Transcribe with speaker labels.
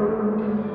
Speaker 1: Hum.